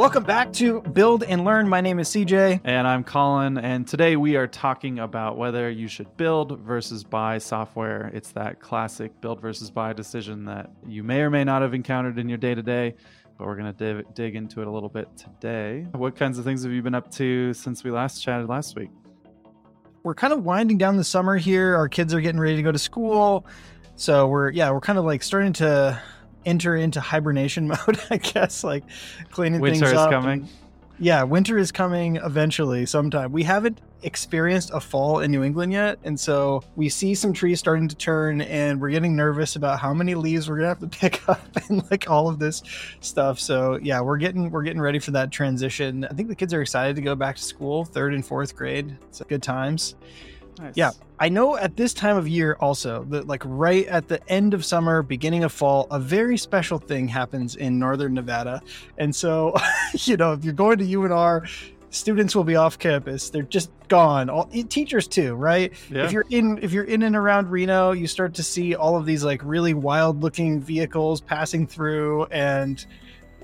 Welcome back to Build and Learn. My name is CJ. And I'm Colin, and today we are talking about whether you should build versus buy software. It's that classic build versus buy decision that you may or may not have encountered in your day to day, but we're going to div- dig into it a little bit today. What kinds of things have you been up to since we last chatted last week? We're kind of winding down the summer here. Our kids are getting ready to go to school. So we're, yeah, we're kind of like starting to enter into hibernation mode, I guess, like cleaning Winter things is up. coming. Yeah, winter is coming eventually sometime. We haven't experienced a fall in New England yet, and so we see some trees starting to turn and we're getting nervous about how many leaves we're going to have to pick up and like all of this stuff. So, yeah, we're getting we're getting ready for that transition. I think the kids are excited to go back to school, 3rd and 4th grade. It's good times. Nice. Yeah, I know at this time of year also that like right at the end of summer, beginning of fall, a very special thing happens in northern Nevada. And so, you know, if you're going to UNR, students will be off campus. They're just gone. All eh, teachers too, right? Yeah. If you're in if you're in and around Reno, you start to see all of these like really wild looking vehicles passing through and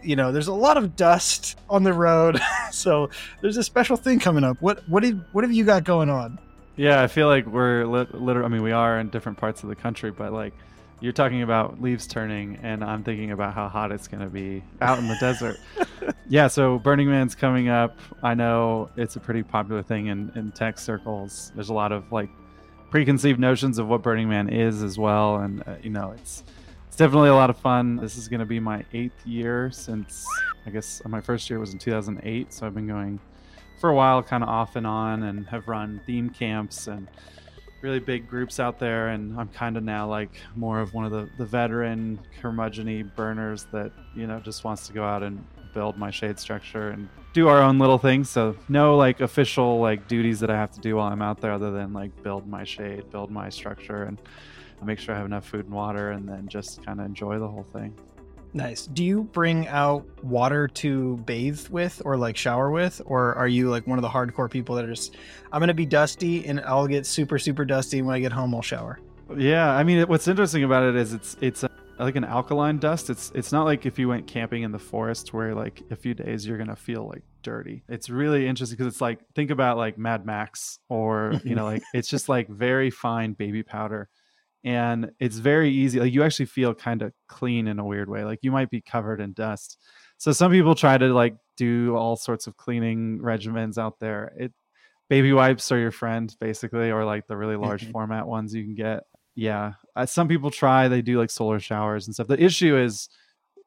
you know, there's a lot of dust on the road. so, there's a special thing coming up. What what did what have you got going on? Yeah, I feel like we're lit- literally, I mean, we are in different parts of the country, but like you're talking about leaves turning, and I'm thinking about how hot it's going to be out in the desert. Yeah, so Burning Man's coming up. I know it's a pretty popular thing in, in tech circles. There's a lot of like preconceived notions of what Burning Man is as well. And, uh, you know, it's. It's definitely a lot of fun. This is going to be my eighth year since I guess my first year was in 2008. So I've been going for a while, kind of off and on, and have run theme camps and really big groups out there. And I'm kind of now like more of one of the, the veteran curmudgeon burners that, you know, just wants to go out and build my shade structure and do our own little things. So no like official like duties that I have to do while I'm out there other than like build my shade, build my structure and make sure I have enough food and water and then just kind of enjoy the whole thing. Nice. Do you bring out water to bathe with or like shower with? Or are you like one of the hardcore people that are just, I'm going to be dusty and I'll get super, super dusty. When I get home, I'll shower. Yeah, I mean, what's interesting about it is it's it's a, like an alkaline dust. It's it's not like if you went camping in the forest where like a few days you're gonna feel like dirty. It's really interesting because it's like think about like Mad Max or you know like it's just like very fine baby powder, and it's very easy. Like you actually feel kind of clean in a weird way. Like you might be covered in dust. So some people try to like do all sorts of cleaning regimens out there. It baby wipes are your friend basically, or like the really large Mhm. format ones you can get. Yeah, uh, some people try. They do like solar showers and stuff. The issue is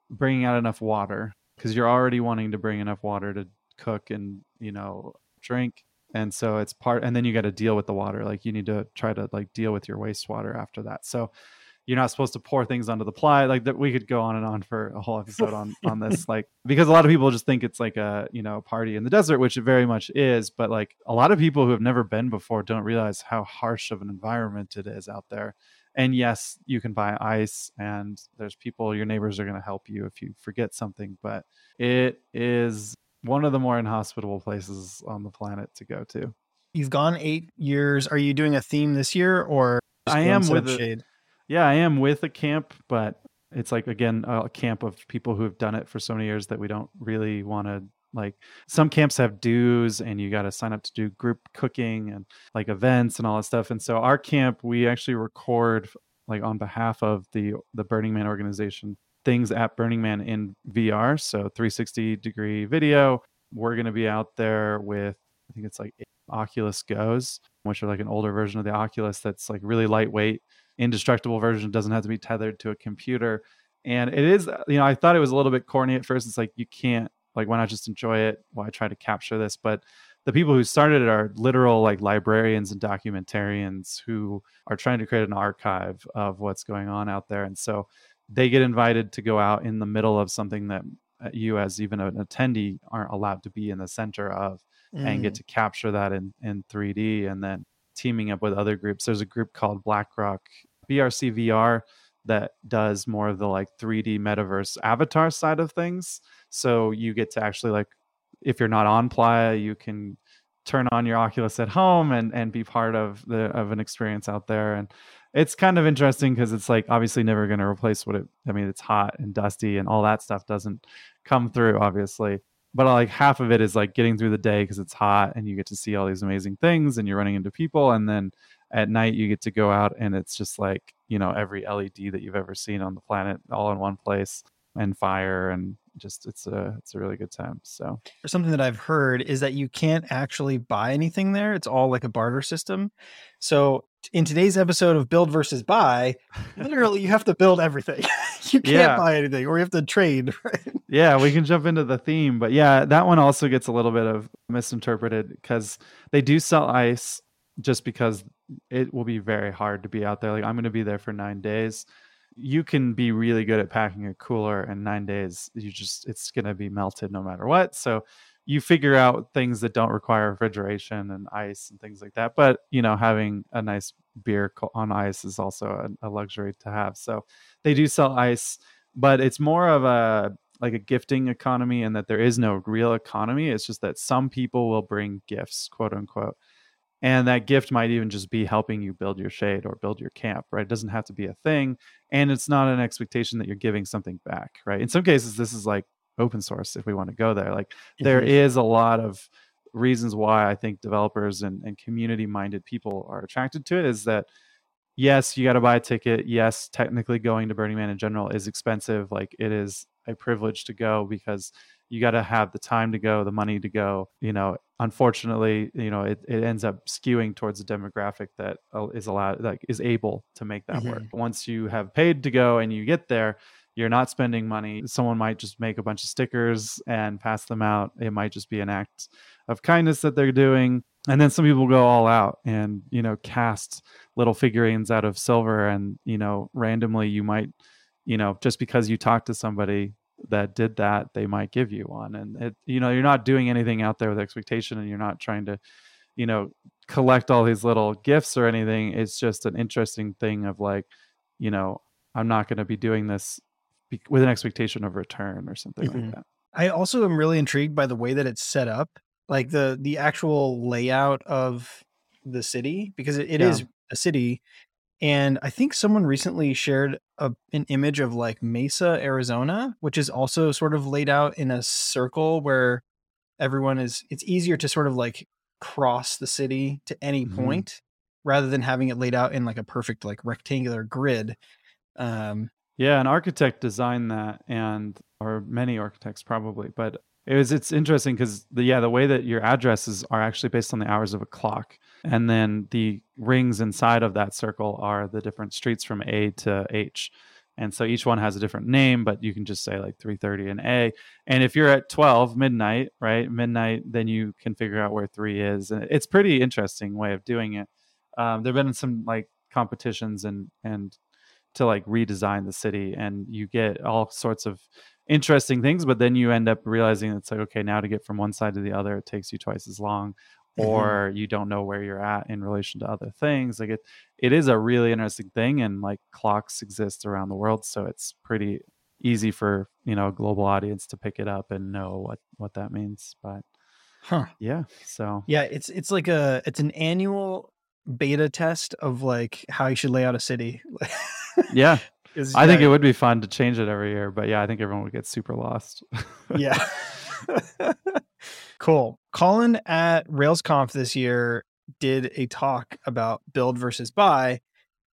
bringing out enough water because you're already wanting to bring enough water to cook and you know drink and so it's part and then you got to deal with the water like you need to try to like deal with your wastewater after that. So you're not supposed to pour things onto the ply like that we could go on and on for a whole episode on on this like because a lot of people just think it's like a you know party in the desert which it very much is but like a lot of people who have never been before don't realize how harsh of an environment it is out there. And yes you can buy ice and there's people your neighbors are going to help you if you forget something but it is one of the more inhospitable places on the planet to go to You've gone eight years. Are you doing a theme this year or? I am with a- shade? yeah i am with a camp but it's like again a camp of people who have done it for so many years that we don't really want to like some camps have dues and you got to sign up to do group cooking and like events and all that stuff and so our camp we actually record like on behalf of the the burning man organization things at burning man in vr so 360 degree video. We're going to be out there with i think it's like oculus goes which are like an older version of the oculus that's like really lightweight indestructible version. Doesn't have to be tethered to a computer. And it is you know i thought it was a little bit corny at first. It's like you can't like why not just enjoy it? Why try to capture this? But the people who started it are literal like librarians and documentarians who are trying to create an archive of what's going on out there. And so they get invited to go out in the middle of something that uh, you as even an attendee aren't allowed to be in the center of and get Mm. to capture that in in 3D and then teaming up with other groups. There's a group called BlackRock BRC VR that does more of the like 3D metaverse avatar side of things. So you get to actually like if you're not on Playa, you can turn on your Oculus at home and and be part of the of an experience out there and it's kind of interesting because it's like obviously never going to replace what it i mean it's hot and dusty and all that stuff doesn't come through obviously. But uh, like half of it is like getting through the day because it's hot and you get to see all these amazing things and you're running into people and then at night you get to go out and it's just like you know every led that you've ever seen on the planet all in one place and fire and just it's a it's a really good time so. Something that i've heard is that you can't actually buy anything there. It's all like a barter system. So in today's episode of build versus buy literally you have to build everything. You can't yeah. buy anything or you have to trade right? Yeah we can jump into the theme but yeah that one also gets a little bit of misinterpreted because they do sell ice just because it will be very hard to be out there. Like i'm going to be there for nine days. You can be really good at packing a cooler in nine days. You just it's going to be melted no matter what. So you figure out things that don't require refrigeration and ice and things like that but you know having a nice beer on ice is also a, a luxury to have. So they do sell ice but it's more of a like a gifting economy and that there is no real economy. It's just that some people will bring gifts quote unquote and that gift might even just be helping you build your shade or build your camp right? It doesn't have to be a thing and it's not an expectation that you're giving something back right? In some cases this is like open source if we want to go there. Like mm-hmm. there is a lot of reasons why i think developers and, and community minded people are attracted to it is that yes you got to buy a ticket. Yes technically going to burning man in general is expensive. Like it is a privilege to go because you got to have the time to go the money to go you know. Unfortunately you know it, it ends up skewing towards a demographic that uh, allowed like is able to make that mm-hmm. work once you have paid to go and you get there you're not spending money. Someone might just make a bunch of stickers and pass them out. It might just be an act of kindness that they're doing. And then some people go all out and you know cast little figurines out of silver and you know randomly you might you know just because you talk to somebody that did that they might give you one. And it you know you're not doing anything out there with expectation and you're not trying to you know collect all these little gifts or anything. It's just an interesting thing of like you know i'm not going to be doing this be- with an expectation of return or something mm-hmm. like that i also am really intrigued by the way that it's set up like the the actual layout of the city because it, it yeah. is a city and I think someone recently shared a, an image of like Mesa, Arizona, which is also sort of laid out in a circle where everyone is, it's easier to sort of like cross the city to any mm-hmm. point rather than having it laid out in like a perfect like rectangular grid. Um, yeah, an architect designed that, and or many architects probably, but it was it's interesting because the yeah the way that your addresses are actually based on the hours of a clock and then the rings inside of that circle are the different streets from a to h. And so each one has a different name but you can just say like 330 and a. And if you're at 12 midnight right midnight then you can figure out where 3 is. And it's pretty interesting way of doing it. Um, there have been some like competitions and and to like redesign the city and you get all sorts of interesting things but then you end up realizing it's like okay now to get from one side to the other it takes you twice as long mm-hmm. or you don't know where you're at in relation to other things like it it is a really interesting thing and like clocks exist around the world so it's pretty easy for you know a global audience to pick it up and know what what that means but huh yeah so yeah it's it's like a it's an annual beta test of like how you should lay out a city yeah I think it would be fun to change it every year, but yeah, I think everyone would get super lost. yeah. cool. Colin at RailsConf this year did a talk about build versus buy,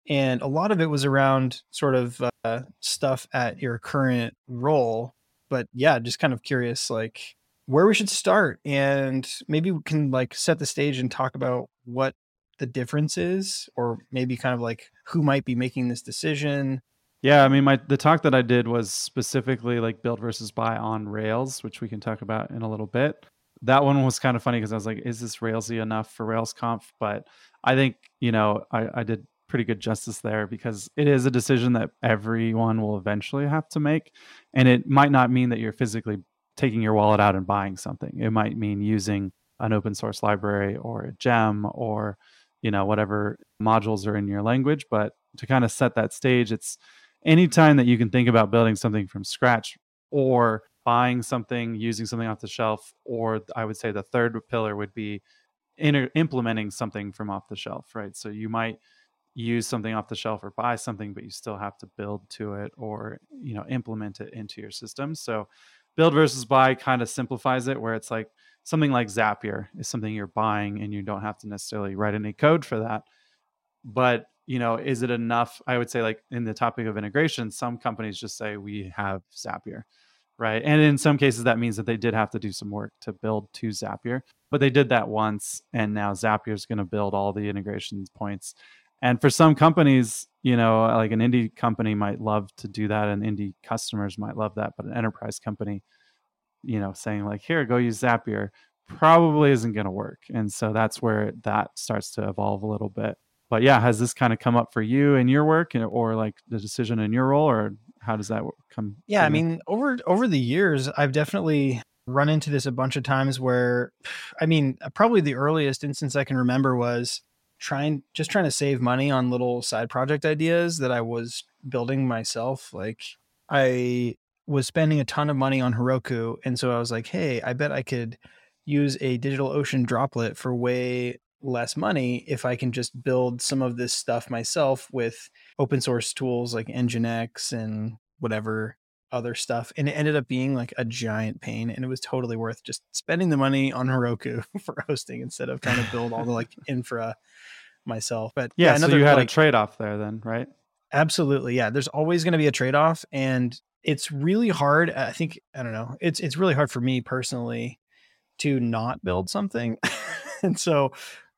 and a lot of it was around sort of uh, stuff at your current role. But yeah, just kind of curious, like where we should start, and maybe we can like set the stage and talk about what the difference is, or maybe kind of like who might be making this decision. Yeah, I mean, my the talk that I did was specifically like build versus buy on Rails, which we can talk about in a little bit that one was kind of funny because I was like, is this Railsy enough for RailsConf? But I think, you know, I, I did pretty good justice there because it is a decision that everyone will eventually have to make. And it might not mean that you're physically taking your wallet out and buying something. It might mean using an open source library or a gem or, you know, whatever modules are in your language. But to kind of set that stage, it's anytime that you can think about building something from scratch or buying something, using something off the shelf, or I would say the third pillar would be inter- implementing something from off the shelf, right? So you might use something off the shelf or buy something, but you still have to build to it or you know implement it into your system. So build versus buy kind of simplifies it where it's like something like Zapier is something you're buying and you don't have to necessarily write any code for that. But, you know, is it enough? I would say like in the topic of integration, some companies just say we have Zapier, right? And in some cases that means that they did have to do some work to build to Zapier, but they did that once and now Zapier is going to build all the integration points. And for some companies, you know, like an indie company might love to do that and indie customers might love that, but an enterprise company you know, saying like, here, go use Zapier probably isn't going to work. And so that's where that starts to evolve a little bit. But yeah, has this kind of come up for you in your work eh, or like the decision in your role or how does that come? Yeah, I mean, over over the years, I've definitely run into this a bunch of times where I mean, uh, probably the earliest instance I can remember was trying just trying to save money on little side project ideas that I was building myself. Like I was spending a ton of money on Heroku. And so I was like, hey, I bet I could use a DigitalOcean droplet for way less money if I can just build some of this stuff myself with open source tools like Nginx and whatever other stuff. And it ended up being like a giant pain. And it was totally worth just spending the money on Heroku for hosting instead of trying to build all the like infra myself. But yeah, yeah another, so you had like, a trade off there then, right? Absolutely. Yeah. There's always going to be a trade off. And it's really hard. I think I don't know. It's it's really hard for me personally to not build something. and so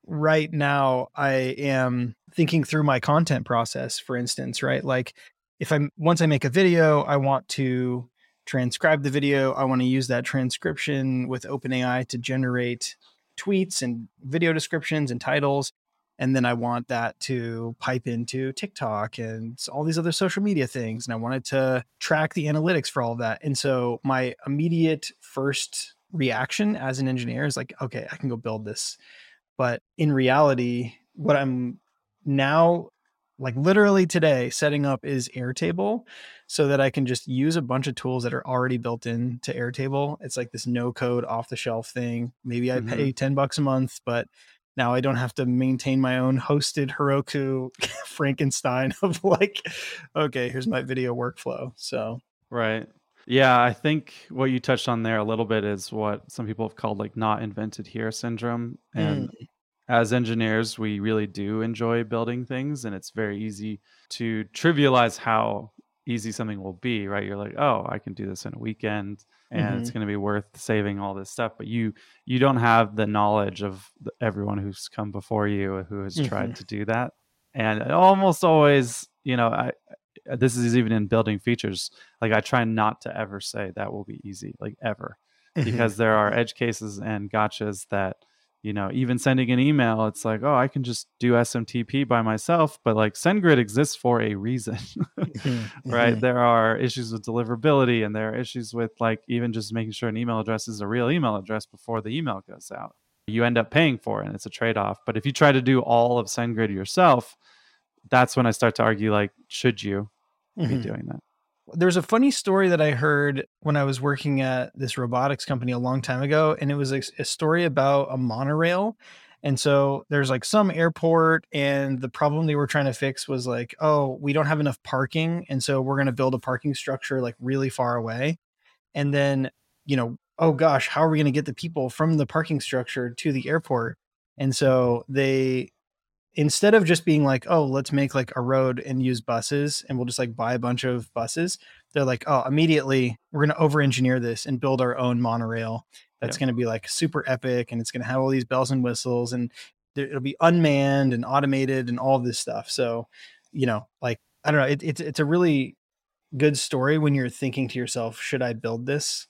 right now I am thinking through my content process for instance, right? Like if I'm once I make a video, I want to transcribe the video. I want to use that transcription with OpenAI to generate tweets and video descriptions and titles and then I want that to pipe into TikTok and all these other social media things. And I wanted to track the analytics for all of that. And so my immediate first reaction as an engineer is like, okay, I can go build this. But in reality, what I'm now like literally today setting up is Airtable so that I can just use a bunch of tools that are already built into Airtable. It's like this no code off the shelf thing. Maybe I mm-hmm. pay 10 bucks a month, but now I don't have to maintain my own hosted Heroku Frankenstein of like, okay, here's my video workflow. So, right. Yeah, I think what you touched on there a little bit is what some people have called like not invented here syndrome. And mm. as engineers, we really do enjoy building things, and it's very easy to trivialize how easy something will be, right? You're like, oh, I can do this in a weekend and mm-hmm. it's going to be worth saving all this stuff but you you don't have the knowledge of everyone who's come before you who has mm-hmm. tried to do that and almost always you know i this is even in building features like i try not to ever say that will be easy like ever mm-hmm. because there are edge cases and gotchas that you know even sending an email it's like oh i can just do smtp by myself but like sendgrid exists for a reason mm-hmm. right mm-hmm. there are issues with deliverability and there are issues with like even just making sure an email address is a real email address before the email goes out you end up paying for it and it's a trade-off but if you try to do all of sendgrid yourself that's when i start to argue like should you mm-hmm. be doing that there's a funny story that I heard when I was working at this robotics company a long time ago, and it was a, a, story about a monorail. And so there's like some airport, and the problem they were trying to fix was like, oh, we don't have enough parking. And so we're going to build a parking structure like really far away. And then, you know, oh gosh, how are we going to get the people from the parking structure to the airport? And so they instead of just being like, oh, let's make like a road and use buses and we'll just like buy a bunch of buses, they're like, oh, immediately we're going to over engineer this and build our own monorail that's going to be like super epic and it's going to have all these bells and whistles and it'll be unmanned and automated and all this stuff. So, you know, like, I don't know, it, it's, it's a really good story when you're thinking to yourself, should I build this?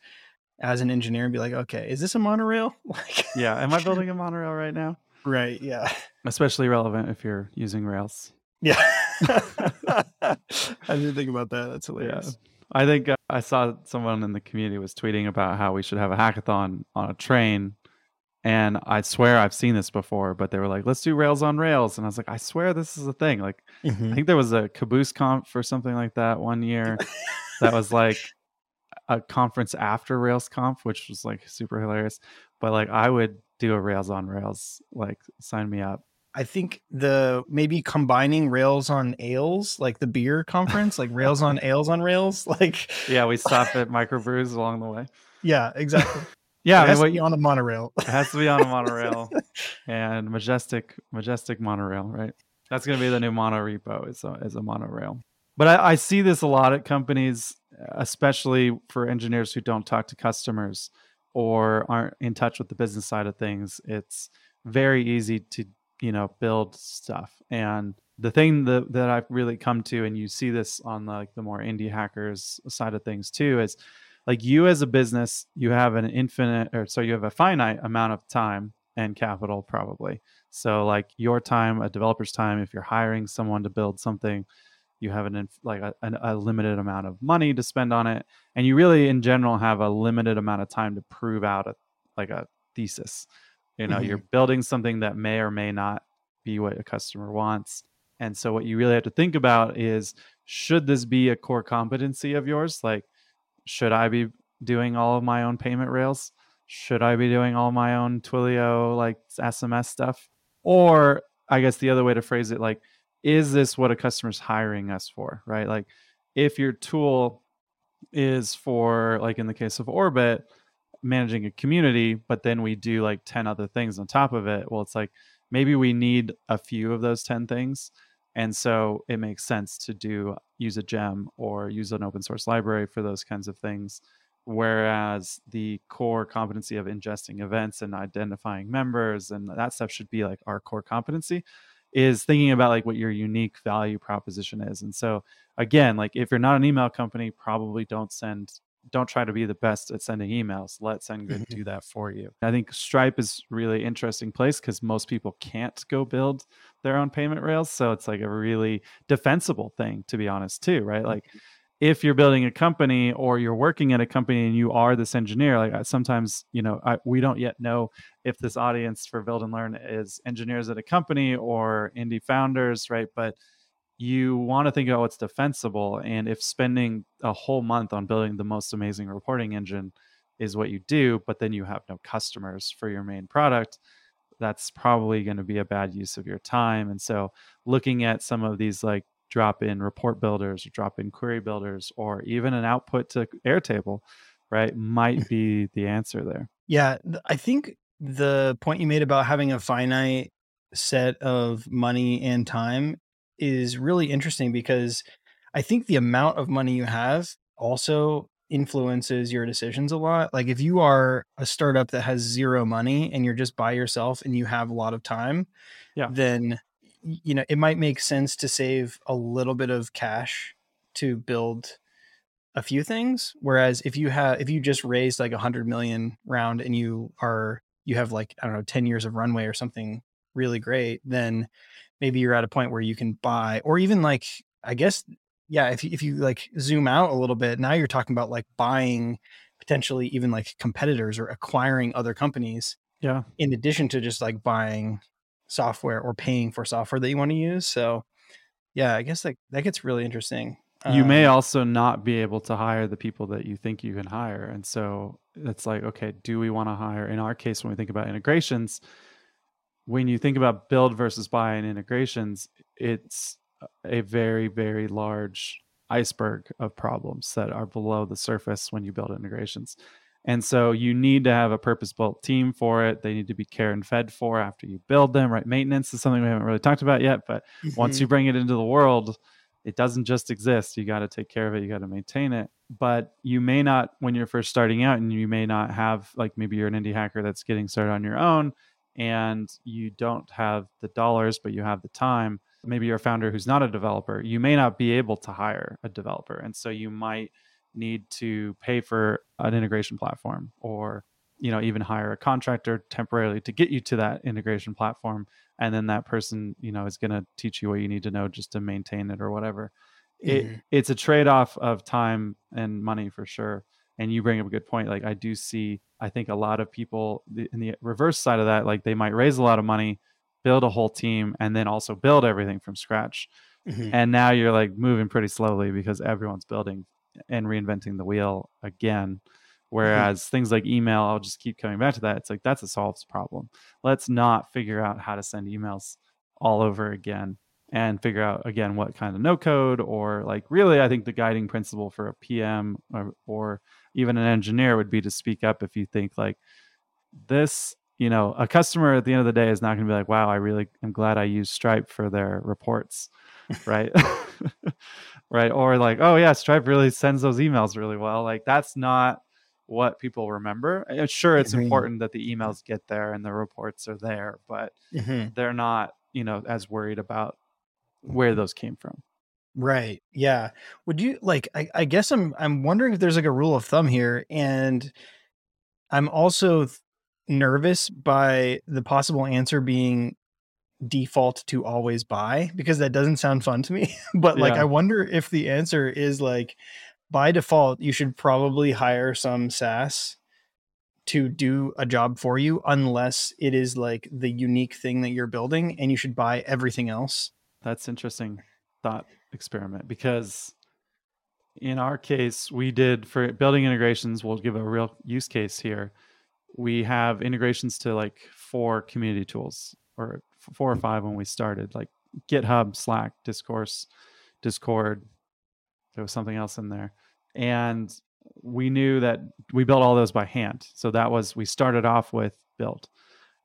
as an engineer and be like, okay, is this a monorail? Like, yeah, am I building a monorail right now? Right. Yeah. Especially relevant if you're using Rails. Yeah. I didn't think about that. That's hilarious. Yeah. I think uh, I saw someone in the community was tweeting about how we should have a hackathon on a train. And I swear I've seen this before, but they were like, let's do Rails on Rails. And I was like, I swear this is a thing. Like, mm-hmm. I think there was a Caboose Conf or something like that one year that was like a conference after Rails Conf, which was like super hilarious. But like, I would do a Rails on Rails. Like, sign me up. I think the maybe combining Rails on Ales, like the beer conference, like Rails on Ales on Rails, like yeah, we stop at microbrews along the way. Yeah, exactly. yeah, it I has mean, to be on a monorail. it has to be on a monorail and majestic, majestic monorail, right? That's gonna be the new mono repo. Is a is a monorail. But I, I see this a lot at companies, especially for engineers who don't talk to customers or aren't in touch with the business side of things. It's very easy to you know build stuff and the thing that, that i've really come to and you see this on like the more indie hackers side of things too is like you as a business you have an infinite or so you have a finite amount of time and capital probably so like your time a developer's time if you're hiring someone to build something you have an like a, a, limited amount of money to spend on it and you really in general have a limited amount of time to prove out a like a thesis you know, mm-hmm. you're building something that may or may not be what a customer wants. And so what you really have to think about is should this be a core competency of yours? Like, should I be doing all of my own payment rails? Should I be doing all my own Twilio like SMS stuff? Or I guess the other way to phrase it, like, is this what a customer's hiring us for? Right. Like if your tool is for like in the case of Orbit, managing a community, but then we do like 10 other things on top of it. Well, it's like maybe we need a few of those 10 things. And so it makes sense to do use a gem or use an open source library for those kinds of things. Whereas the core competency of ingesting events and identifying members and that stuff should be like our core competency is thinking about like what your unique value proposition is. And so again, like if you're not an email company, probably don't send don't try to be the best at sending emails. Let SendGrid mm-hmm. do that for you. I think Stripe is really interesting place because most people can't go build their own payment rails. So it's like a really defensible thing, to be honest, too, right? Like mm-hmm. If you're building a company or you're working at a company and you are this engineer, like sometimes, you know, I, we don't yet know if this audience for Build and Learn is engineers at a company or indie founders, right? But you want to think about what's defensible and if spending a whole month on building the most amazing reporting engine is what you do but then you have no customers for your main product that's probably going to be a bad use of your time and so looking at some of these like drop in report builders or drop in query builders or even an output to airtable right might be the answer there yeah i think the point you made about having a finite set of money and time is really interesting because I think the amount of money you have also influences your decisions a lot. Like if you are a startup that has zero money and you're just by yourself and you have a lot of time, yeah. then you know, it might make sense to save a little bit of cash to build a few things whereas if you have if you just raised like a 100 million round and you are you have like I don't know 10 years of runway or something really great, then maybe you're at a point where you can buy or even like i guess yeah if if you like zoom out a little bit now you're talking about like buying potentially even like competitors or acquiring other companies yeah. in addition to just like buying software or paying for software that you want to use so yeah i guess like that gets really interesting you um, may also not be able to hire the people that you think you can hire and so it's like okay do we want to hire in our case when we think about integrations when you think about build versus buy and integrations, it's a very, very large iceberg of problems that are below the surface when you build integrations. And so you need to have a purpose built team for it. They need to be care and fed for after you build them, right? Maintenance is something we haven't really talked about yet, but mm-hmm. once you bring it into the world, it doesn't just exist. You got to take care of it, you got to maintain it. But you may not, when you're first starting out, and you may not have, like maybe you're an indie hacker that's getting started on your own, and you don't have the dollars, but you have the time, maybe you're a founder who's not a developer, you may not be able to hire a developer. And so you might need to pay for an integration platform or you know even hire a contractor temporarily to get you to that integration platform. And then that person you know is going to teach you what you need to know just to maintain it or whatever. Mm-hmm. it, it's a trade-off of time and money for sure. And you bring up a good point. Like i do see i think a lot of people in the reverse side of that like they might raise a lot of money build a whole team and then also build everything from scratch. Mm-hmm. and now you're like moving pretty slowly because everyone's building and reinventing the wheel again mm-hmm. whereas mm-hmm. things like email i'll just keep coming back to that it's like that's a solved problem let's not figure out how to send emails all over again and figure out again what kind of no code or like really i think the guiding principle for a pm or, or even an engineer would be to speak up if you think like this you know a customer at the end of the day is not going to be like wow i really am glad i used stripe for their reports right right or like oh yeah stripe really sends those emails really well like that's not what people remember sure it's mm-hmm. important that the emails get there and the reports are there but mm-hmm. they're not you know as worried about where those came from. Right. Yeah. Would you like I, I guess I'm I'm wondering if there's like a rule of thumb here and I'm also th- nervous by the possible answer being default to always buy because that doesn't sound fun to me. but like yeah. I wonder if the answer is like by default you should probably hire some SaaS to do a job for you unless it is like the unique thing that you're building and you should buy everything else that's interesting thought experiment because in our case we did for building integrations we'll give a real use case here we have integrations to like four community tools or four or five when we started like github slack discourse discord there was something else in there and we knew that we built all those by hand so that was we started off with built.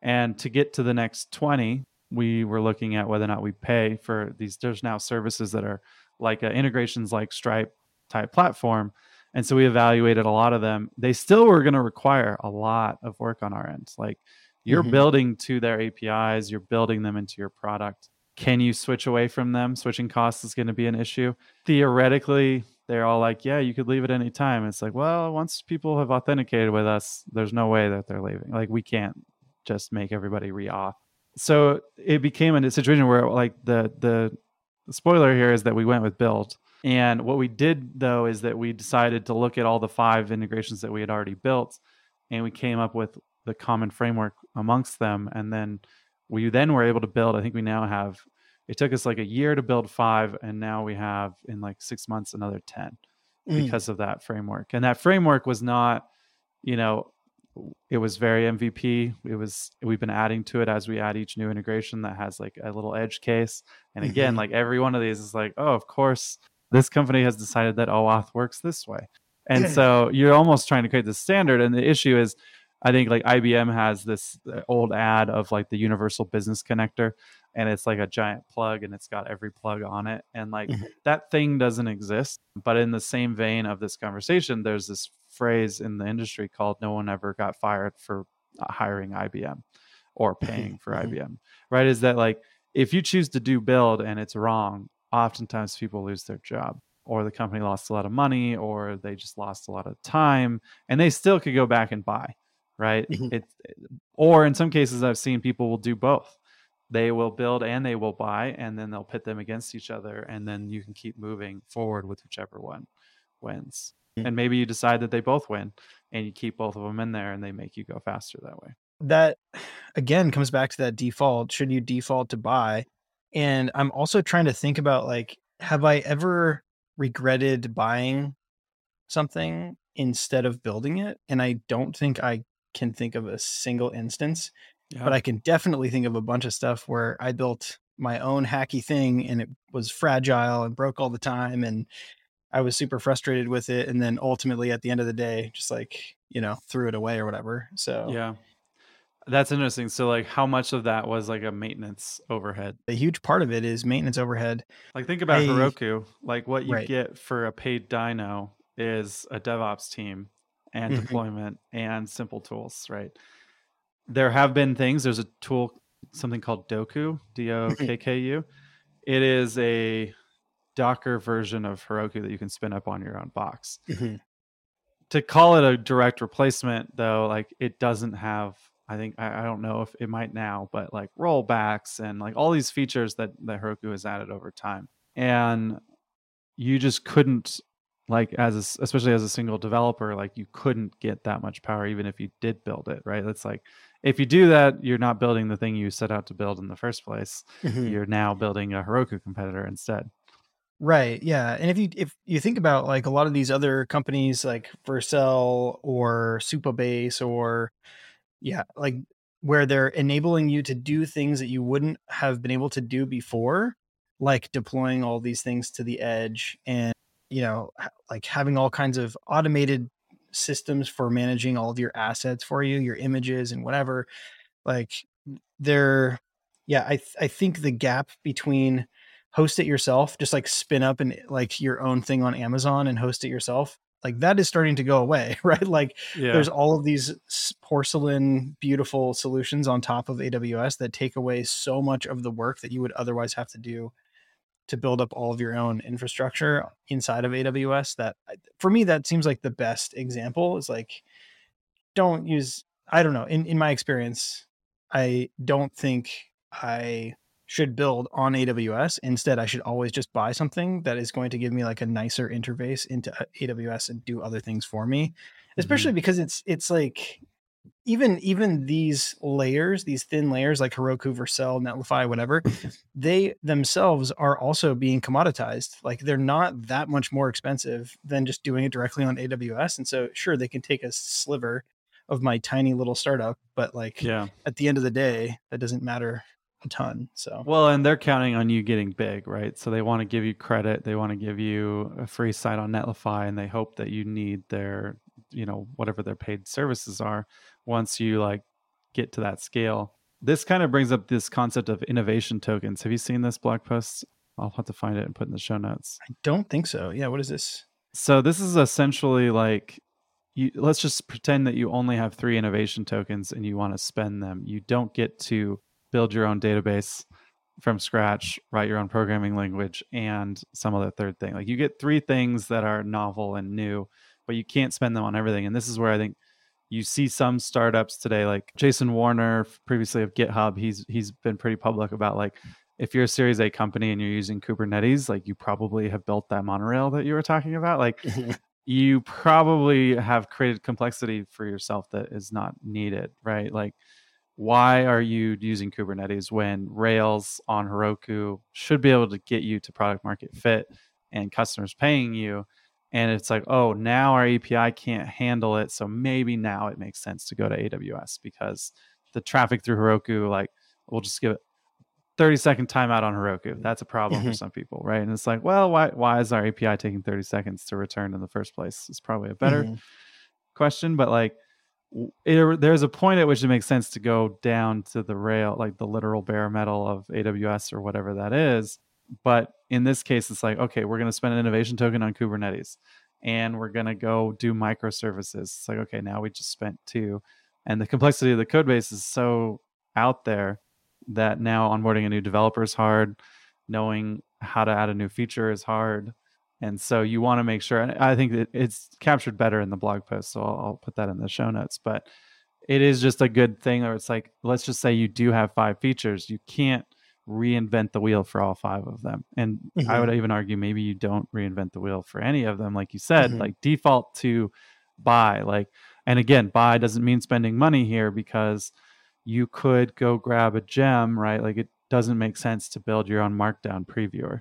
and to get to the next 20 we were looking at whether or not we pay for these. There's now services that are like uh, integrations like Stripe type platform. And so we evaluated a lot of them. They still were going to require a lot of work on our end. Like you're mm-hmm. building to their APIs, you're building them into your product. Can you switch away from them? Switching costs is going to be an issue. Theoretically, they're all like, yeah, you could leave at any time. It's like, well, once people have authenticated with us, there's no way that they're leaving. Like we can't just make everybody re-auth so it became a situation where like the the spoiler here is that we went with build and what we did though is that we decided to look at all the five integrations that we had already built and we came up with the common framework amongst them and then we then were able to build i think we now have it took us like a year to build five and now we have in like six months another 10 mm. because of that framework and that framework was not you know it was very MVP. It was we've been adding to it as we add each new integration that has like a little edge case. And again, mm-hmm. like every one of these is like, oh, of course, this company has decided that OAuth works this way. And so you're almost trying to create the standard. And the issue is, I think like IBM has this uh, old ad of like the universal business connector, and it's like a giant plug and it's got every plug on it. And like mm-hmm. that thing doesn't exist. But in the same vein of this conversation, there's this phrase in the industry called no one ever got fired for hiring IBM or paying for IBM, mm-hmm. right? Is that like if you choose to do build and it's wrong, oftentimes people lose their job or the company lost a lot of money or they just lost a lot of time and they still could go back and buy, right? Mm-hmm. It or in some cases I've seen people will do both. They will build and they will buy and then they'll pit them against each other and then you can keep moving forward with whichever one wins. Mm. and maybe you decide that they both win and you keep both of them in there and they make you go faster that way that again comes back to that default should you default to buy and i'm also trying to think about like have i ever regretted buying something instead of building it and i don't think i can think of a single instance yeah. but i can definitely think of a bunch of stuff where i built my own hacky thing and it was fragile and broke all the time and I was super frustrated with it, and then ultimately at the end of the day, just like you know, threw it away or whatever. So yeah, that's interesting. So like, how much of that was like a maintenance overhead? A huge part of it is maintenance overhead. Like think about I, Heroku. Like what you right. get for a paid dyno is a DevOps team and mm-hmm. deployment and simple tools, right? There have been things. There's a tool, something called Dokku, D O K K U. It is a Docker version of Heroku that you can spin up on your own box. Mm-hmm. To call it a direct replacement, though, like it doesn't have. I think I, I, don't know if it might now, but like rollbacks and like all these features that that Heroku has added over time, and you just couldn't like as a, especially as a single developer like you couldn't get that much power even if you did build it right it's like if you do that you're not building the thing you set out to build in the first place mm-hmm. you're now building a heroku competitor instead Right. Yeah. And if you if you think about like a lot of these other companies like Vercel or Supabase or yeah, like where they're enabling you to do things that you wouldn't have been able to do before, like deploying all these things to the edge and you know like having all kinds of automated systems for managing all of your assets for you, your images and whatever. Like they're yeah, I th- I think the gap between host it yourself, just like spin up and like your own thing on Amazon and host it yourself, like that is starting to go away, right? Like yeah. there's all of these porcelain beautiful solutions on top of AWS that take away so much of the work that you would otherwise have to do to build up all of your own infrastructure inside of AWS that for me that seems like the best example is like don't use I don't know in in my experience I don't think I should build on AWS. Instead, I should always just buy something that is going to give me like a nicer interface into AWS and do other things for me. Especially mm-hmm. because it's it's like even even these layers, these thin layers like Heroku, Vercel, Netlify, whatever, they themselves are also being commoditized. Like they're not that much more expensive than just doing it directly on AWS. And so sure, they can take a sliver of my tiny little startup, but like yeah. at the end of the day, that doesn't matter a ton. So well, and they're counting on you getting big, right? So they want to give you credit, they want to give you a free site on Netlify, and they hope that you need their, you know, whatever their paid services are once you like get to that scale. This kind of brings up this concept of innovation tokens. Have you seen this blog post? I'll have to find it and put in the show notes. I don't think so. Yeah, what is this? So this is essentially like you let's just pretend that you only have 3 innovation tokens and you want to spend them. You don't get to build your own database from scratch, write your own programming language and some other third thing. Like you get three things that are novel and new, but you can't spend them on everything. And this is where I think you see some startups today like jason warner previously of github he's he's been pretty public about like if you're a series a company and you're using kubernetes like you probably have built that monorail that you were talking about like you probably have created complexity for yourself that is not needed right like why are you using kubernetes when rails on heroku should be able to get you to product market fit and customers paying you and it's like oh now our api can't handle it so maybe now it makes sense to go to aws because the traffic through heroku like we'll just give it 30 second timeout on heroku that's a problem for mm-hmm. some people right and it's like well why why is our api taking 30 seconds to return in the first place it's probably a better mm-hmm. question but like it, there's a point at which it makes sense to go down to the rail like the literal bare metal of aws or whatever that is but in this case, it's like, okay, we're going to spend an innovation token on Kubernetes and we're going to go do microservices. It's like, okay, now we just spent two. And the complexity of the code base is so out there that now onboarding a new developer is hard. Knowing how to add a new feature is hard. And so you want to make sure, and I think it's captured better in the blog post. So I'll, I'll put that in the show notes. But it is just a good thing, or it's like, let's just say you do have five features. You can't reinvent the wheel for all five of them. And mm-hmm. I would even argue maybe you don't reinvent the wheel for any of them. Like you said, mm-hmm. like default to buy. Like, and again, buy doesn't mean spending money here because you could go grab a gem, right? Like it doesn't make sense to build your own markdown previewer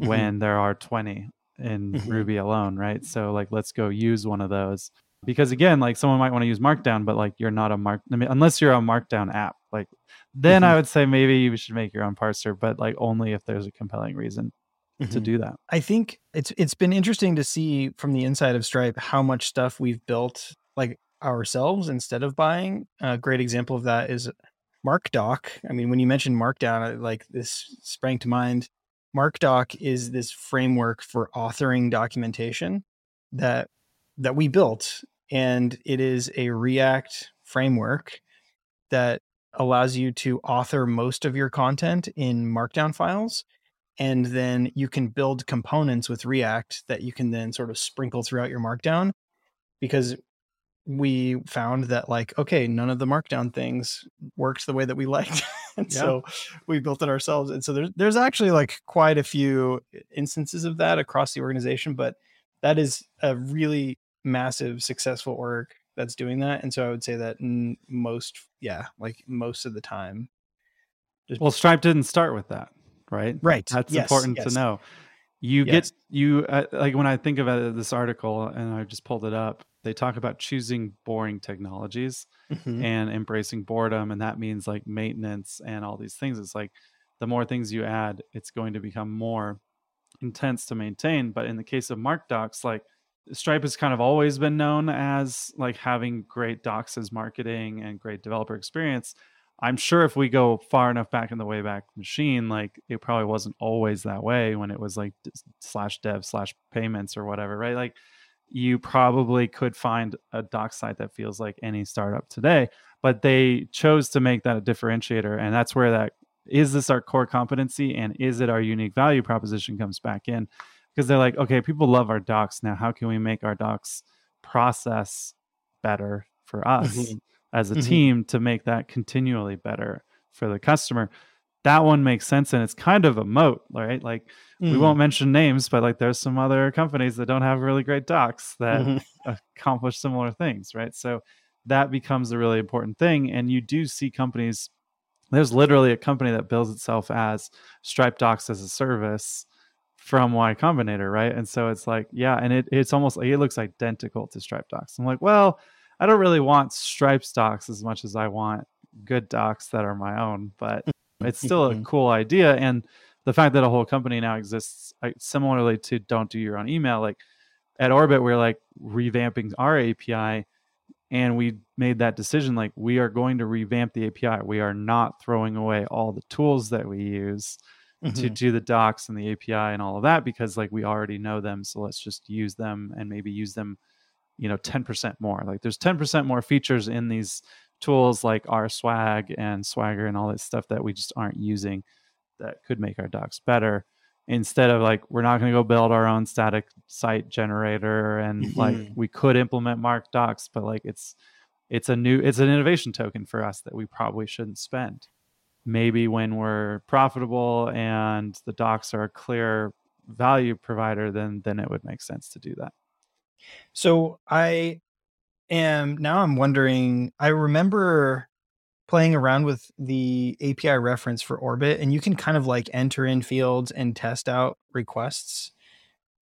mm-hmm. when there are 20 in mm-hmm. Ruby alone, right? So like let's go use one of those. Because again, like someone might want to use Markdown, but like you're not a mark I mean, unless you're a Markdown app, like then mm-hmm. I would say maybe you should make your own parser, but like only if there's a compelling reason mm-hmm. to do that. I think it's it's been interesting to see from the inside of Stripe how much stuff we've built like ourselves instead of buying. A great example of that is MarkDoc. I mean, when you mentioned Markdown, like this sprang to mind. MarkDoc is this framework for authoring documentation that that we built, and it is a React framework that allows you to author most of your content in markdown files and then you can build components with react that you can then sort of sprinkle throughout your markdown because we found that like okay none of the markdown things worked the way that we liked and yeah. so we built it ourselves and so there's there's actually like quite a few instances of that across the organization but that is a really massive successful org that's doing that and so i would say that most yeah like most of the time well stripe didn't start with that right right that's yes, important yes. to know you Yes. get you uh, like when i think of uh, this article and i just pulled it up they talk about choosing boring technologies Mhm. and embracing boredom and that means like maintenance and all these things it's like the more things you add it's going to become more intense to maintain but in the case of mark docs like stripe has kind of always been known as like having great docs as marketing and great developer experience. I'm sure if we go far enough back in the wayback machine like it probably wasn't always that way when it was like slash dev slash payments or whatever right? Like you probably could find a doc site that feels like any startup today but they chose to make that a differentiator and that's where that is this our core competency and is it our unique value proposition comes back in because they're like okay people love our docs now how can we make our docs process better for us Mhm. as a Mhm. team to make that continually better for the customer that one makes sense and it's kind of a moat right like we Mm. won't mention names but like there's some other companies that don't have really great docs that Mhm. accomplish similar things, right? So that becomes a really important thing. And you do see companies, there's literally a company that bills itself as Stripe Docs as a service from Y Combinator, right? And so it's like, yeah, and it, it's almost like it looks identical to Stripe Docs. I'm like, well, I don't really want Stripe docs as much as I want good docs that are my own, but it's still a cool idea. And the fact that a whole company now exists, like, similarly to don't do your own email, like at Orbit, we're like revamping our API and we made that decision like we are going to revamp the API. We are not throwing away all the tools that we use to Mhm. do the docs and the API and all of that because like we already know them. So let's just use them and maybe use them, you know, 10% more. Like there's 10% more features in these tools like rswag and swagger and all this stuff that we just aren't using that could make our docs better instead of like we're not going to go build our own static site generator and like Mhm. we could implement mark docs but like it's it's a new it's an innovation token for us that we probably shouldn't spend maybe when we're profitable and the docs are a clear value provider then then it would make sense to do that So I am now I'm wondering I remember playing around with the API reference for Orbit and you can kind of like enter in fields and test out requests.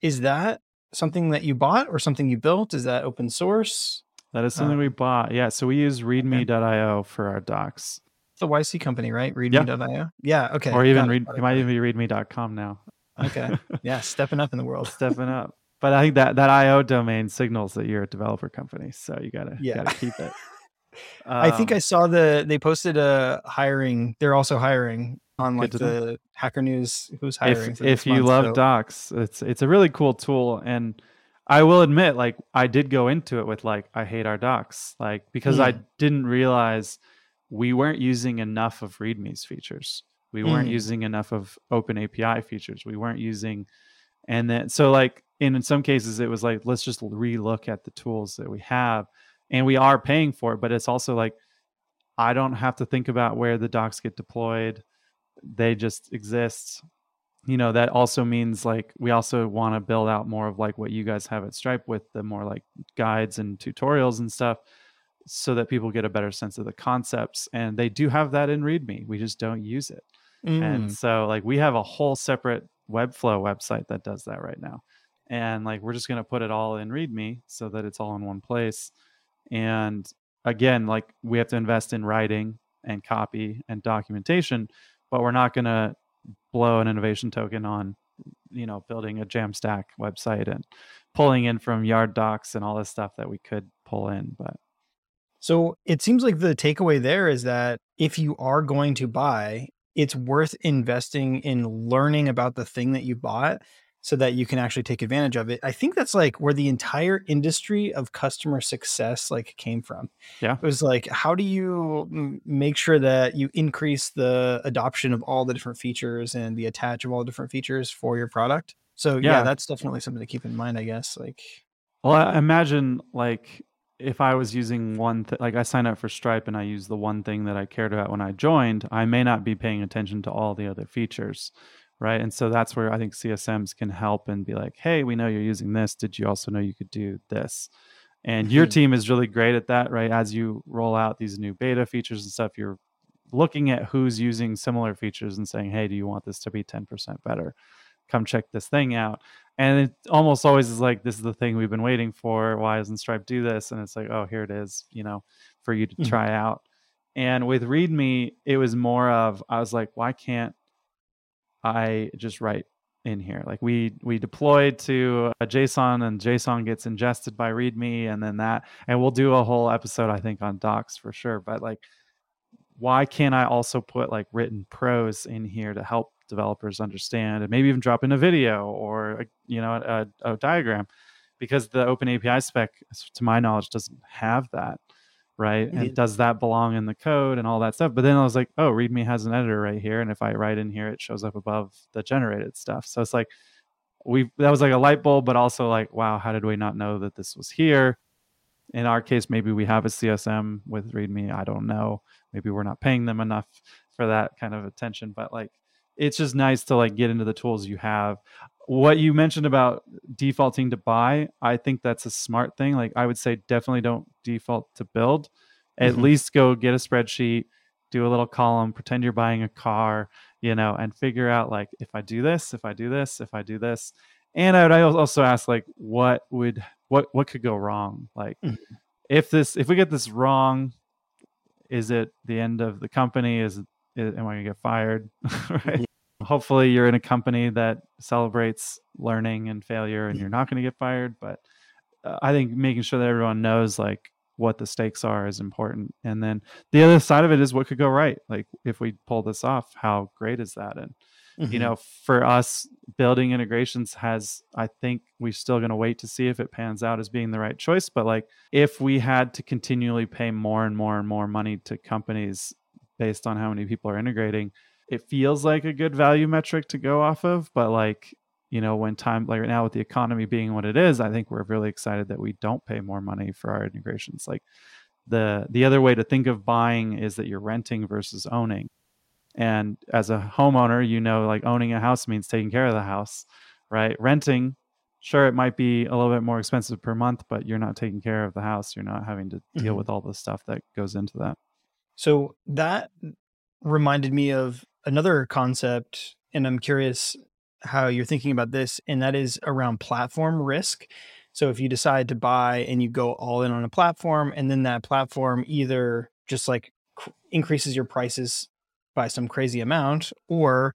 Is that something that you bought or something you built? Is that open source? that is uh, something we bought yeah so we use readme.io for our docs A YC company, right? Readme.io. Yeah. Okay. or even got read it might even be readme.com now. Okay. Yeah. Stepping up in the world. stepping up. But I think that that IO domain signals that you're a developer company, so you gotta Yeah. gotta keep it. I think Um, I saw the they posted a hiring. They're also hiring on like Good to know. the Hacker News. Who's hiring? if if you month, love so- docs, it's it's a really cool tool, and I will admit, like I did go into it with like I hate our docs, like because I Mm. didn't realize we weren't using enough of README's features. We weren't Mm. using enough of Open API features. We weren't using, and then so like in, in some cases it was like let's just relook at the tools that we have, and we are paying for it, but it's also like I don't have to think about where the docs get deployed. They just exist. You know, that also means like we also want to build out more of like what you guys have at Stripe with the more like guides and tutorials and stuff so that people get a better sense of the concepts. And they do have that in README. We just don't use it. And Mm. so like we have a whole separate Webflow website that does that right now. And like we're just going to put it all in README so that it's all in one place. And again, like we have to invest in writing and copy and documentation, but we're not going to blow an innovation token on you know building a Jamstack website and pulling in from Yard Docs and all this stuff that we could pull in. But So it seems like the takeaway there is that if you are going to buy, it's worth investing in learning about the thing that you bought so that you can actually take advantage of it. I think that's like where the entire industry of customer success like came from. Yeah. It was like how do you make sure that you increase the adoption of all the different features and the attach of all the different features for your product? So yeah, Yeah. that's definitely something to keep in mind, I guess. Like Well, I imagine like if I was using one, th- like I sign up for Stripe and I use the one thing that I cared about when I joined, I may not be paying attention to all the other features, right? And so that's where I think CSMs can help and be like, hey, we know you're using this. Did you also know you could do this? And your Mhm. team is really great at that, right? As you roll out these new beta features and stuff, you're looking at who's using similar features and saying, hey, do you want this to be 10% better? come check this thing out and it almost always is like this is the thing we've been waiting for. Why doesn't stripe do this? And it's like oh here it is you know for you to Mhm. try out. And with readme it was more of i was like why can't i just write in here? Like we we deployed to a json and json gets ingested by readme and then that and we'll do a whole episode i think on docs for sure. But like why can't i also put like written prose in here to help developers understand and maybe even drop in a video or a, you know a, a diagram because the open api spec to my knowledge doesn't have that right? And does that belong in the code and all that stuff? But then i was like oh readme has an editor right here and if i write in here it shows up above the generated stuff. So it's like we that was like a light bulb but also like wow how did we not know that this was here? In our case maybe we have a csm with readme i don't know. Maybe we're not paying them enough for that kind of attention but like it's just nice to like get into the tools you have. What you mentioned about defaulting to buy i think that's a smart thing like i would say definitely don't default to build. At Mhm. least go get a spreadsheet do a little column pretend you're buying a car you know and figure out like if i do this if i do this if i do this. And i would also ask like what would what what could go wrong? Like Mhm. if this if we get this wrong is it the end of the company? Is, it, am i going to get fired? Right hopefully you're in a company that celebrates learning and failure and you're not going to get fired but uh, i think making sure that everyone knows like what the stakes are is important and then the other side of it is what could go right like if we pull this off how great is that and you Mhm. know for us building integrations has i think we're still going to wait to see if it pans out as being the right choice but like if we had to continually pay more and more and more money to companies based on how many people are integrating it feels like a good value metric to go off of but like you know when time like right now with the economy being what it is i think we're really excited that we don't pay more money for our integrations. Like the the other way to think of buying is that you're renting versus owning. And as a homeowner you know like owning a house means taking care of the house right? Renting sure it might be a little bit more expensive per month but you're not taking care of the house. You're not having to deal Mhm. with all the stuff that goes into that. So that reminded me of another concept, and I'm curious how you're thinking about this, and that is around platform risk. So if you decide to buy and you go all in on a platform, and then that platform either just like cr- increases your prices by some crazy amount, or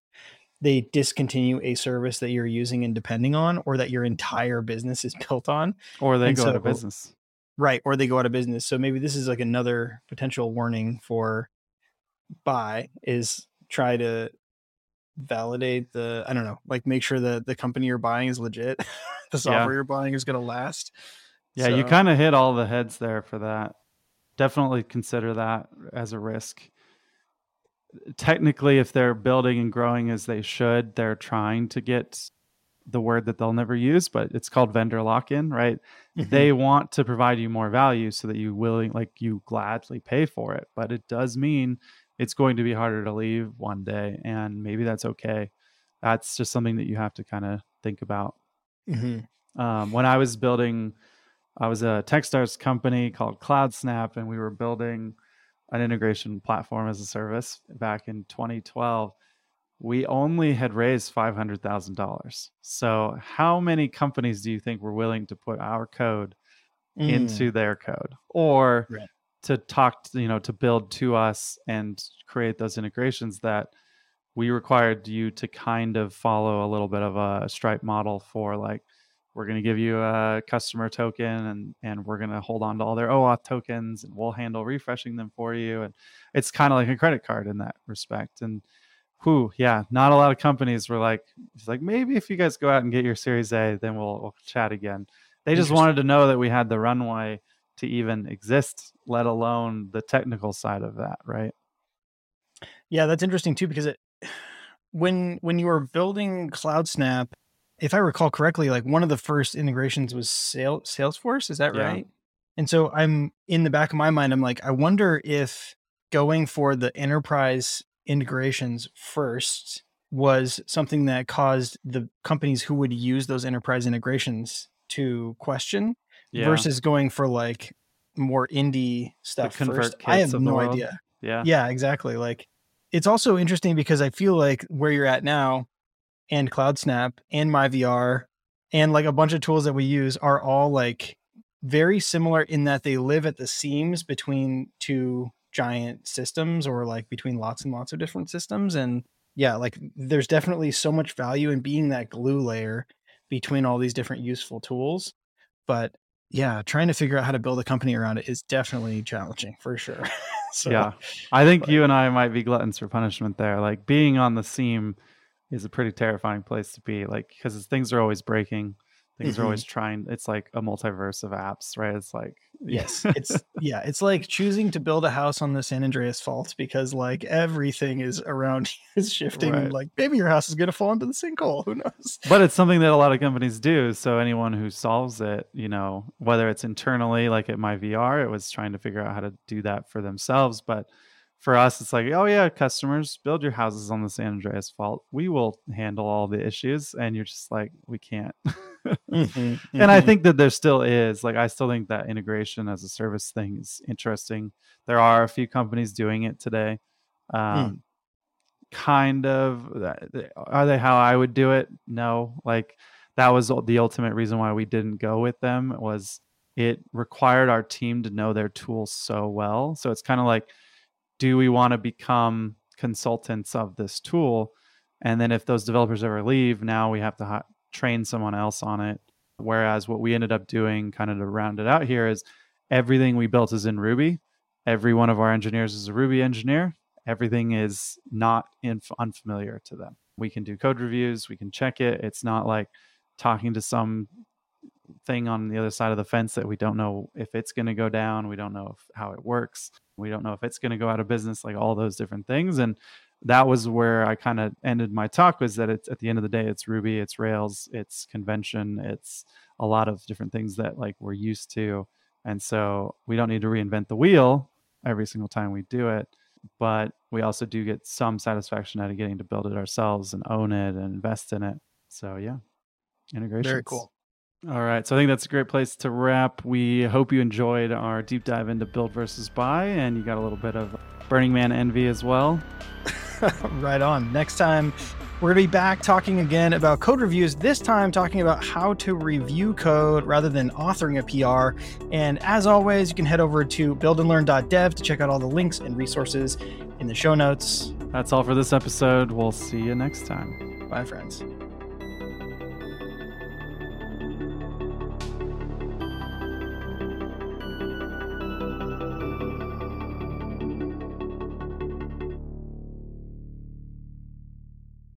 they discontinue a service that you're using and depending on, or that your entire business is built on. or they And go out of business Right. Or they go out of business. So maybe this is like another potential warning for buy is try to validate the I don't know, like make sure that the company you're buying is legit. the software you're buying is gonna last. yeah you kind of hit all the heads there for that definitely consider that as a risk technically if they're building and growing as they should they're trying to get the word that they'll never use but it's called vendor lock-in right Mhm. they want to provide you more value so that you willing like you gladly pay for it but it does mean it's going to be harder to leave one day and maybe that's okay that's just something that you have to kind of think about Mhm. um, when i was building i was a techstars company called cloudsnap and we were building an integration platform as a service back in 2012 we only had raised $500000 so how many companies do you think were willing to put our code Mm. into their code or Right. To talk to, you know to build to us and create those integrations that we required you to kind of follow a little bit of a stripe model for like we're going to give you a customer token and and we're going to hold on to all their OAuth tokens and we'll handle refreshing them for you. And it's kind of like a credit card in that respect. And whew yeah not a lot of companies were like it's like maybe if you guys go out and get your series A then we'll, we'll chat again. They just wanted to know that we had the runway to even exist let alone the technical side of that right Yeah, that's interesting too because it when when you were building CloudSnap, if I recall correctly, like one of the first integrations was Sale, Salesforce. Is that Yeah. right? And so I'm in the back of my mind, I'm like, I wonder if going for the enterprise integrations first was something that caused the companies who would use those enterprise integrations to question yeah. versus going for like more indie stuff first. I have no world. idea. Yeah. Yeah exactly like it's also interesting because i feel like where you're at now and CloudSnap and MyVR and like a bunch of tools that we use are all like very similar in that they live at the seams between two giant systems or like between lots and lots of different systems. And yeah like there's definitely so much value in being that glue layer between all these different useful tools. But yeah trying to figure out how to build a company around it is definitely challenging for sure. So, yeah. I think but, you and i might be gluttons for punishment there. Like being on the seam is a pretty terrifying place to be like because things are always breaking things mm-hmm. are always trying it's like a multiverse of apps right it's like yes it's yeah it's like choosing to build a house on the san andreas fault because like everything is around is shifting right. like maybe your house is going to fall into the sinkhole who knows but it's something that a lot of companies do so anyone who solves it you know whether it's internally like at MyVR it was trying to figure out how to do that for themselves but for us, it's like, oh yeah, customers, build your houses on the San Andreas fault. We will handle all the issues. And you're just like, we can't. mm-hmm, mm-hmm. And I mm-hmm. think that there still is. Like, I still think that integration as a service thing is interesting. There are a few companies doing it today. Hmm. Um, mm. Kind of. Are they how I would do it? No. Like, that was the ultimate reason why we didn't go with them was it required our team to know their tools so well. So it's kind of like, do we want to become consultants of this tool? And then if those developers ever leave, now we have to train someone else on it. Whereas what we ended up doing, kind of to round it out here, is everything we built is in Ruby. Every one of our engineers is a Ruby engineer. Everything is not inf- unfamiliar to them. We can do code reviews, we can check it. It's not like talking to some thing on the other side of the fence that we don't know if it's going to go down. We don't know if, how it works. We don't know if it's going to go out of business, like all those different things. And that was where I kind of ended my talk was that it's at the end of the day, it's Ruby, it's Rails, it's convention, it's a lot of different things that like we're used to. And so we don't need to reinvent the wheel every single time we do it. But we also do get some satisfaction out of getting to build it ourselves and own it and invest in it. So yeah, integration. Very cool. All right. So I think that's a great place to wrap. We hope you enjoyed our deep dive into build versus buy, and you got a little bit of Burning Man envy as well. right on. Next time, we're going to be back talking again about code reviews, this time talking about how to review code rather than authoring a PR. And as always, you can head over to buildandlearn.dev to check out all the links and resources in the show notes. That's all for this episode. We'll see you next time. Bye, friends.